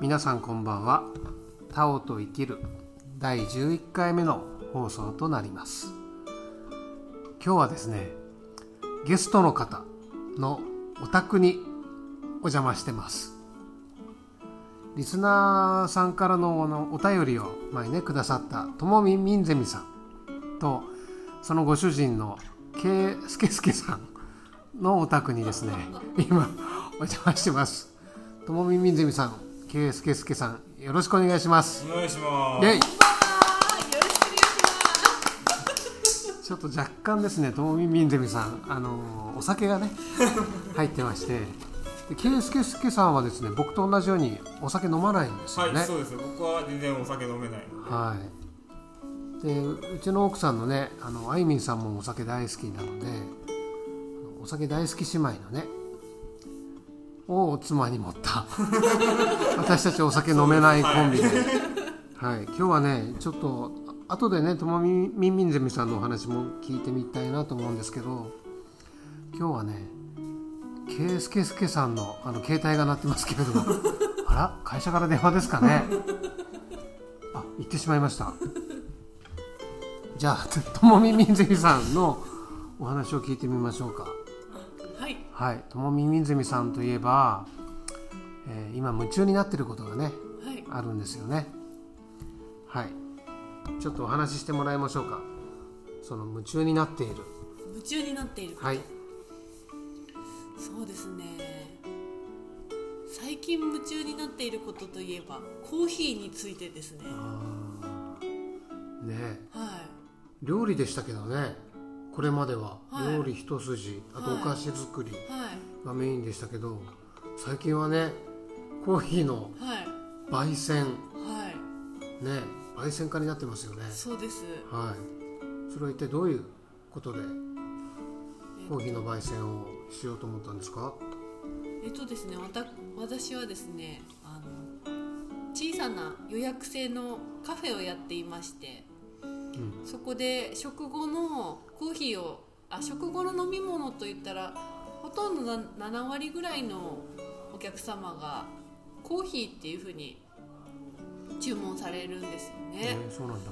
皆さんこんばんは。タオと生きる第11回目の放送となります。今日はですねゲストの方のお宅にお邪魔してます。リスナーさんからのあのお便りを前ねくださったともみみんゼミさんとそのご主人のけいすけすけさんのお宅にですね今お邪魔してます。ともみみんゼミさんけすけすけさんよろしくお願いしますお願いしまイェイす。ちょっと若干ですねともみんみんゼミさんあのーお酒がね 入ってましてでけすけすけさんはですね僕と同じようにお酒飲まないんですよねはい、そうです。僕は全然お酒飲めないので。はい、でうちの奥さんのねあのあいみんさんもお酒大好きなのであのお酒大好き姉妹のねを妻に持った。私たちお酒飲めないコンビで、はい。今日はねちょっと後でねともみみんみんゼミさんのお話も聞いてみたいなと思うんですけど今日はねけいすけすけさんのあの携帯が鳴ってますけれども。あら？会社から電話ですかね？あ行ってしまいました。じゃあともみみんゼミさんのお話を聞いてみましょうか。はい、はいともみみんゼミさんといえば、えー今夢中になってることがねはい、あるんですよね。はい。ちょっとお話ししてもらいましょうか。その夢中になっている。夢中になっている。はい。そうですね。最近夢中になっていることといえば、コーヒーについてですね。ねえ。は料理でしたけどねこれまでははい。料理一筋、あとお菓子作りがメインでしたけど最近はねコーヒーのはい、焙煎。はい、ね焙煎家になってますよね。そうです。はい。それは一体どういうことでコーヒーの焙煎をしようと思ったんですか？えっとですね、わた私はですね、あの小さな予約制のカフェをやっていまして、ん。そこで食後のコーヒーをあ食後の飲み物といったらほとんどな7割ぐらいのお客様がコーヒーっていうふうに注文されるんですよね。えーそうなんだ。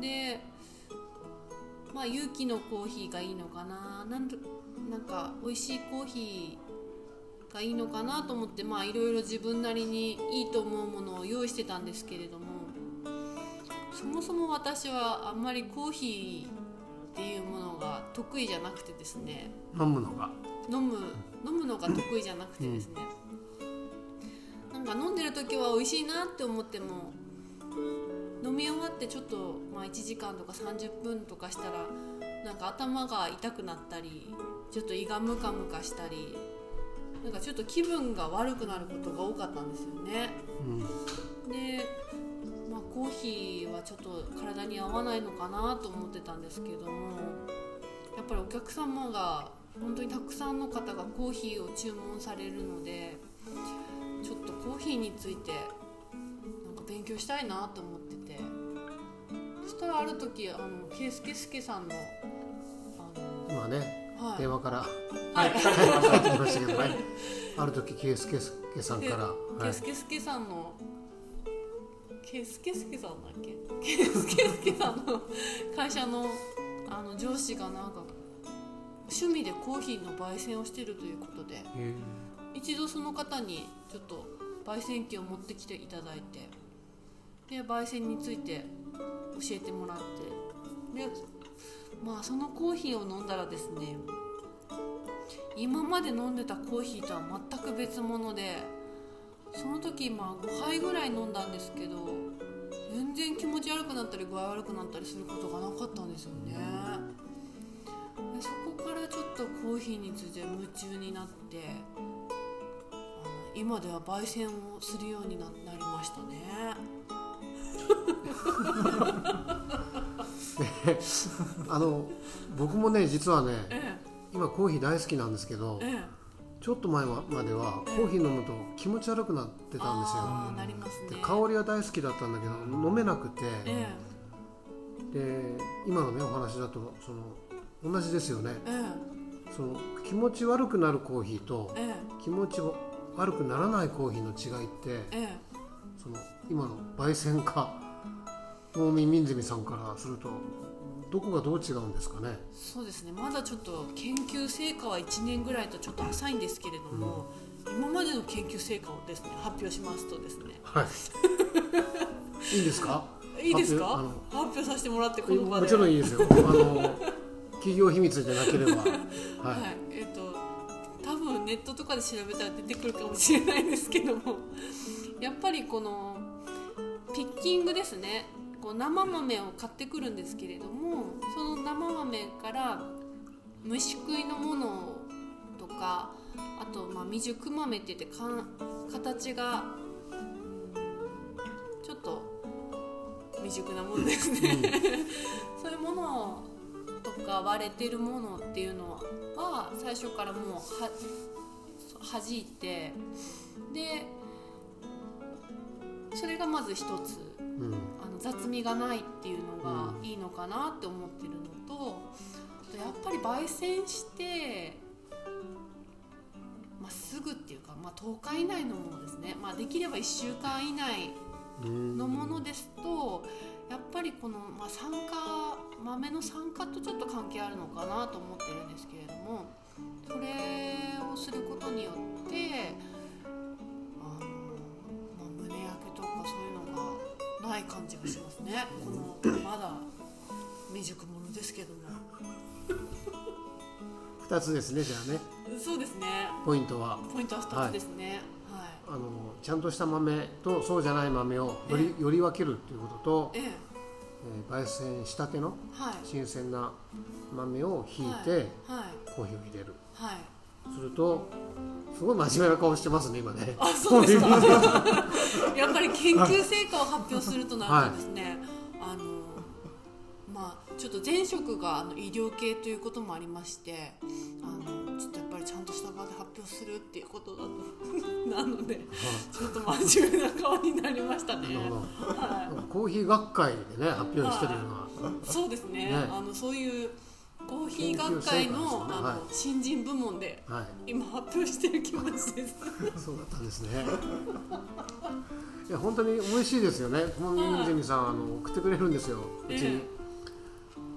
でまあ有機のコーヒーがいいのかななんとなんか美味しいコーヒーがいいのかなと思ってまあいろいろ自分なりにいいと思うものを用意してたんですけれどもそもそも私はあんまりコーヒーっていうものが得意じゃなくてですね。飲むのが。飲む飲むのが得意じゃなくてですね、なんか飲んでる時は美味しいなって思っても飲み終わってちょっと、まあ、1時間とか30分とかしたらなんか頭が痛くなったりちょっと胃がムカムカしたりなんかちょっと気分が悪くなることが多かったんですよね。うん。で、ーヒーはちょっと体に合わないのかなと思ってたんですけどもやっぱりお客様が本当にたくさんの方がコーヒーを注文されるのでちょっとコーヒーについてなんか勉強したいなと思っててそしたらある時あのケイスケスケさんのあ今ねの、はい。電話からましたけど、はい、ある時ケイスケスケさんから、はい。ケスケスケさんのケスケスケさんだっけ？ケスケスケさんの会社のあの上司がなんか趣味でコーヒーの焙煎をしているということでえ。一度その方にちょっと焙煎機を持ってきていただいてで焙煎について教えてもらってでまあそのコーヒーを飲んだらですね今まで飲んでたコーヒーとは全く別物でその時まあ5杯ぐらい飲んだんですけど全然気持ち悪くなったり具合悪くなったりすることがなかったんですよね。でそこからちょっとコーヒーについて夢中になって今では焙煎をするようにななりましたね。あの僕もね実はねえ今コーヒー大好きなんですけどえええちょっと前まではコーヒー飲むと気持ち悪くなってたんですよ。あーなりますね。で香りは大好きだったんだけど飲めなくて。えで今のねお話だとその同じですよね。ええ。その気持ち悪くなるコーヒーとええ。気持ち悪くならないコーヒーの違いってええ。その今の焙煎家農民民ゼミさんからするとどこがどう違うんですかね？そうですね。まだちょっと研究成果は1年ぐらいとちょっと浅いんですけれども、今までの研究成果をですね発表しますとですね。はい。いいんですか？いいですか？発発表表させてもらってこの場で。もちろんいいですよ。あの企業秘密じゃなければ。はい、はい、えっ、と多分ネットとかで調べたら出てくるかもしれないですけどもやっぱりこのピッキングですねこう生豆を買ってくるんですけれどもその生豆から蒸し食いのものとかあとまあ未熟豆って言ってかん形がちょっと未熟なものですね、そういうものとか割れてるものっていうのは最初からもうは弾いてでそれがまず一つの雑味がないっていうのがいいのかなって思ってるのと、あとやっぱり焙煎して、まあ、すぐっていうか、まあ、10日以内のものですね、まあ、できれば1週間以内うんのものですとやっぱりこの、まあ、酸化豆の酸化とちょっと関係あるのかなと思ってるんですけれどもそれをすることによってない感じがしますね。このまだ未熟者ですけども。2つですねじゃあね。そうですね。ポイントは。ポイントは2つですね。はい、あのちゃんとした豆とそうじゃない豆をよりより分けるっていうことと、ええ。えー焙煎したてのはい。新鮮な豆をひいてはい。コーヒーを入れる。はいするとすごい真面目な顔してますね今ね。あそうですか。やっぱり研究成果を発表するとなるとですね、あのまあちょっと前職があの医療系ということもありましてあのちょっとやっぱりちゃんとした場で発表するっていうことだと なので ちょっと真面目な顔になりましたね。はコーヒー学会でね発表してるような、い、そうですね。ね。あのそういうコーヒー学会の,、あのはい。新人部門ではい。今発表してる気持ちです。そうだったんですね。いや本当に美味しいですよね。このミンゼミさんあの送ってくれるんですよ。うちにえ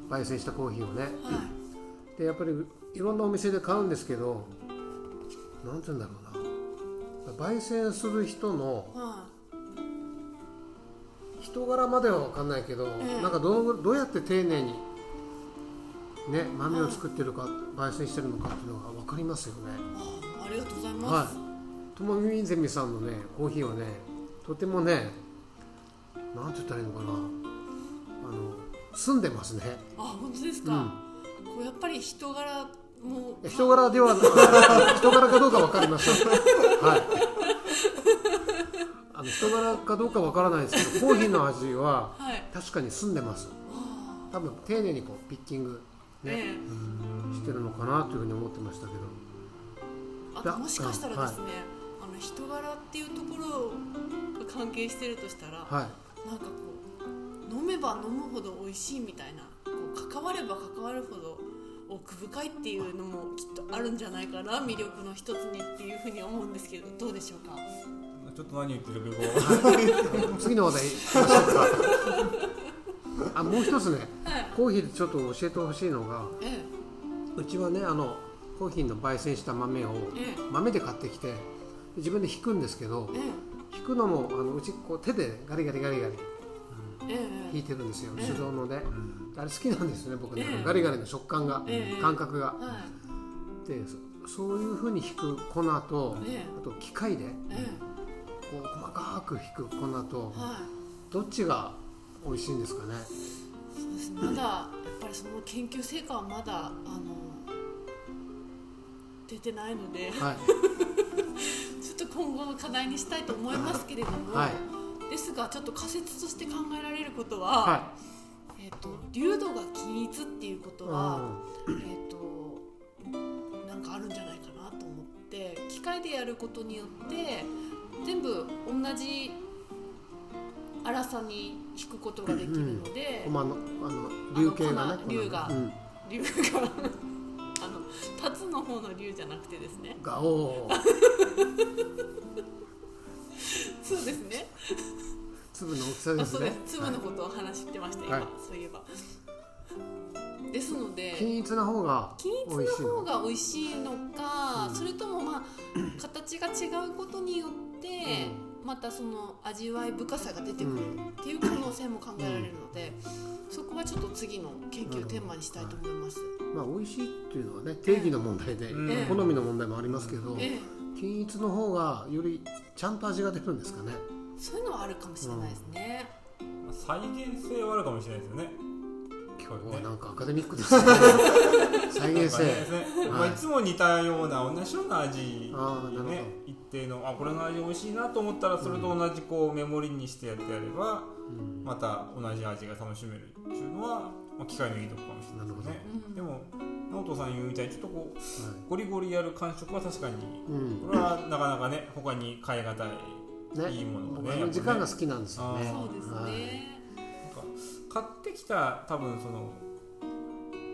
焙煎したコーヒーをね。はい。でやっぱりいろんなお店で買うんですけどなんて言うんだろうな。焙煎する人のは人柄までは分かんないけど、ええ。なんかどのぐどうやって丁寧にね豆を作ってるか、焙煎してるのかっていうのが分かりますよね。いあありがとうございます、はい。ともみみゼミさんのねコーヒーはねとてもねなんて言ったらいいのかな。あの澄んでますね。あ本当ですか、うん。こうやっぱり人柄も。人柄では 人柄かどうか分かりません。はい。あの人柄かどうか分からないですけどコーヒーの味ははい。確かに澄んでます。あ多分丁寧にこうピッキングーね、えしてるのかなというふうに思ってましたけど。えあともしかしたらですね、あの人柄っていうところが関係してるとしたら、はい。なんかこう飲めば飲むほど美味しいみたいなこう関われば関わるほど奥深いっていうのもきっとあるんじゃないかな魅力の一つにっていうふうに思うんですけどどうでしょうか？ちょっと何言ってるかこ 次の話題いきましょうか。あもう一つね。はいコーヒーでちょっと教えてほしいのがえうちはねあのコーヒーの焙煎した豆をええ。豆で買ってきて自分で引くんですけどええ。引くのもあのうちこう手でガリガリガリガリええ。引いてるんですよええ。手動ので。あれ好きなんですよね僕ね。ええ。ガリガリの食感がええ。感覚が。はい。でそそういうふうに引く粉とええ。あと機械でえこう細かく引く粉とえはい。どっちが美味しいんですかねですまだやっぱりその研究成果はまだあの出てないのではい。ちょっと今後の課題にしたいと思いますけれども、はい。ですがちょっと仮説として考えられることは、はえー、と流度が均一っていうこといは、えー、となんかあるんじゃないかなと思って機械でやることによって全部同じ粗さに引くことができるので、駒のあの流形がねあの粉流がうん。竜があの立つの方の竜じゃなくてですねがおーそうですね粒の大きさですねす粒のことを話してました、今、はいそういえばですので均一な方が均一のの方が美味しいのか、うんそれともまあ形が違うことによって、またその味わい深さが出てくるっていう可能性も考えられるので、そこはちょっと次の研究テーマにしたいと思います。まあ美味しいっていうのはね定義の問題で、うん。ええ好みの問題もありますけど、ええ。均一の方がよりちゃんと味が出るんですかね。そういうのはあるかもしれないですね。再現性はあるかもしれないですよね今日はねなんかアカデミックですね。再現性、ねまあ、いつも似たような同じような味あーなるほど。ね一定のあこれの味美味しいなと思ったらそれと同じこうメモリにしてやってやればうん。また同じ味が楽しめるっていうのは、まあ、機械のいいとこかもしれないですね。うん。でも直人さん言うみたいにちょっとこうはゴリゴリやる感触は確かにいうん。これはなかなかね他に変え難いね。いいものがね時間が好きなんですよね。そうですはい。ね。なんか買ってきた多分その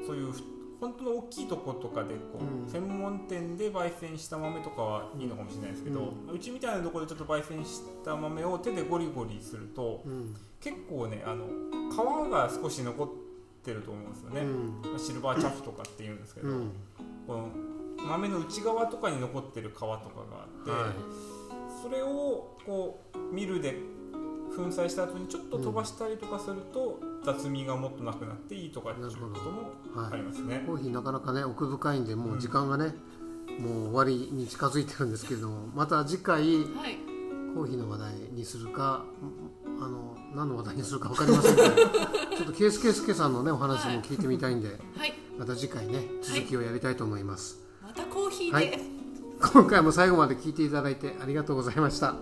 そういう本当の大きいとことかでこう、うん。専門店で焙煎した豆とかはいいのかもしれないですけど、うちみたいなところでちょっと焙煎した豆を手でゴリゴリするとうん。結構ねあの皮が少し残ってると思うんですよね、うん。シルバーチャフとかっていうんですけど、うん。この豆の内側とかに残ってる皮とかがあって、はそれをこうミルで粉砕した後にちょっと飛ばしたりとかすると、雑味がもっとなくなっていいとかっていうこともい、はいありますね。コーヒーなかなかね奥深いんでもう時間がね、もう終わりに近づいてるんですけれどもまた次回はい。コーヒーの話題にするかあの何の話題にするか分かりませんけど ちょっとケースケースケさんのねお話も聞いてみたいんで、はい。また次回ね続きをやりたいと思います、またコーヒーで。はい今回も最後まで聞いていただいてありがとうございました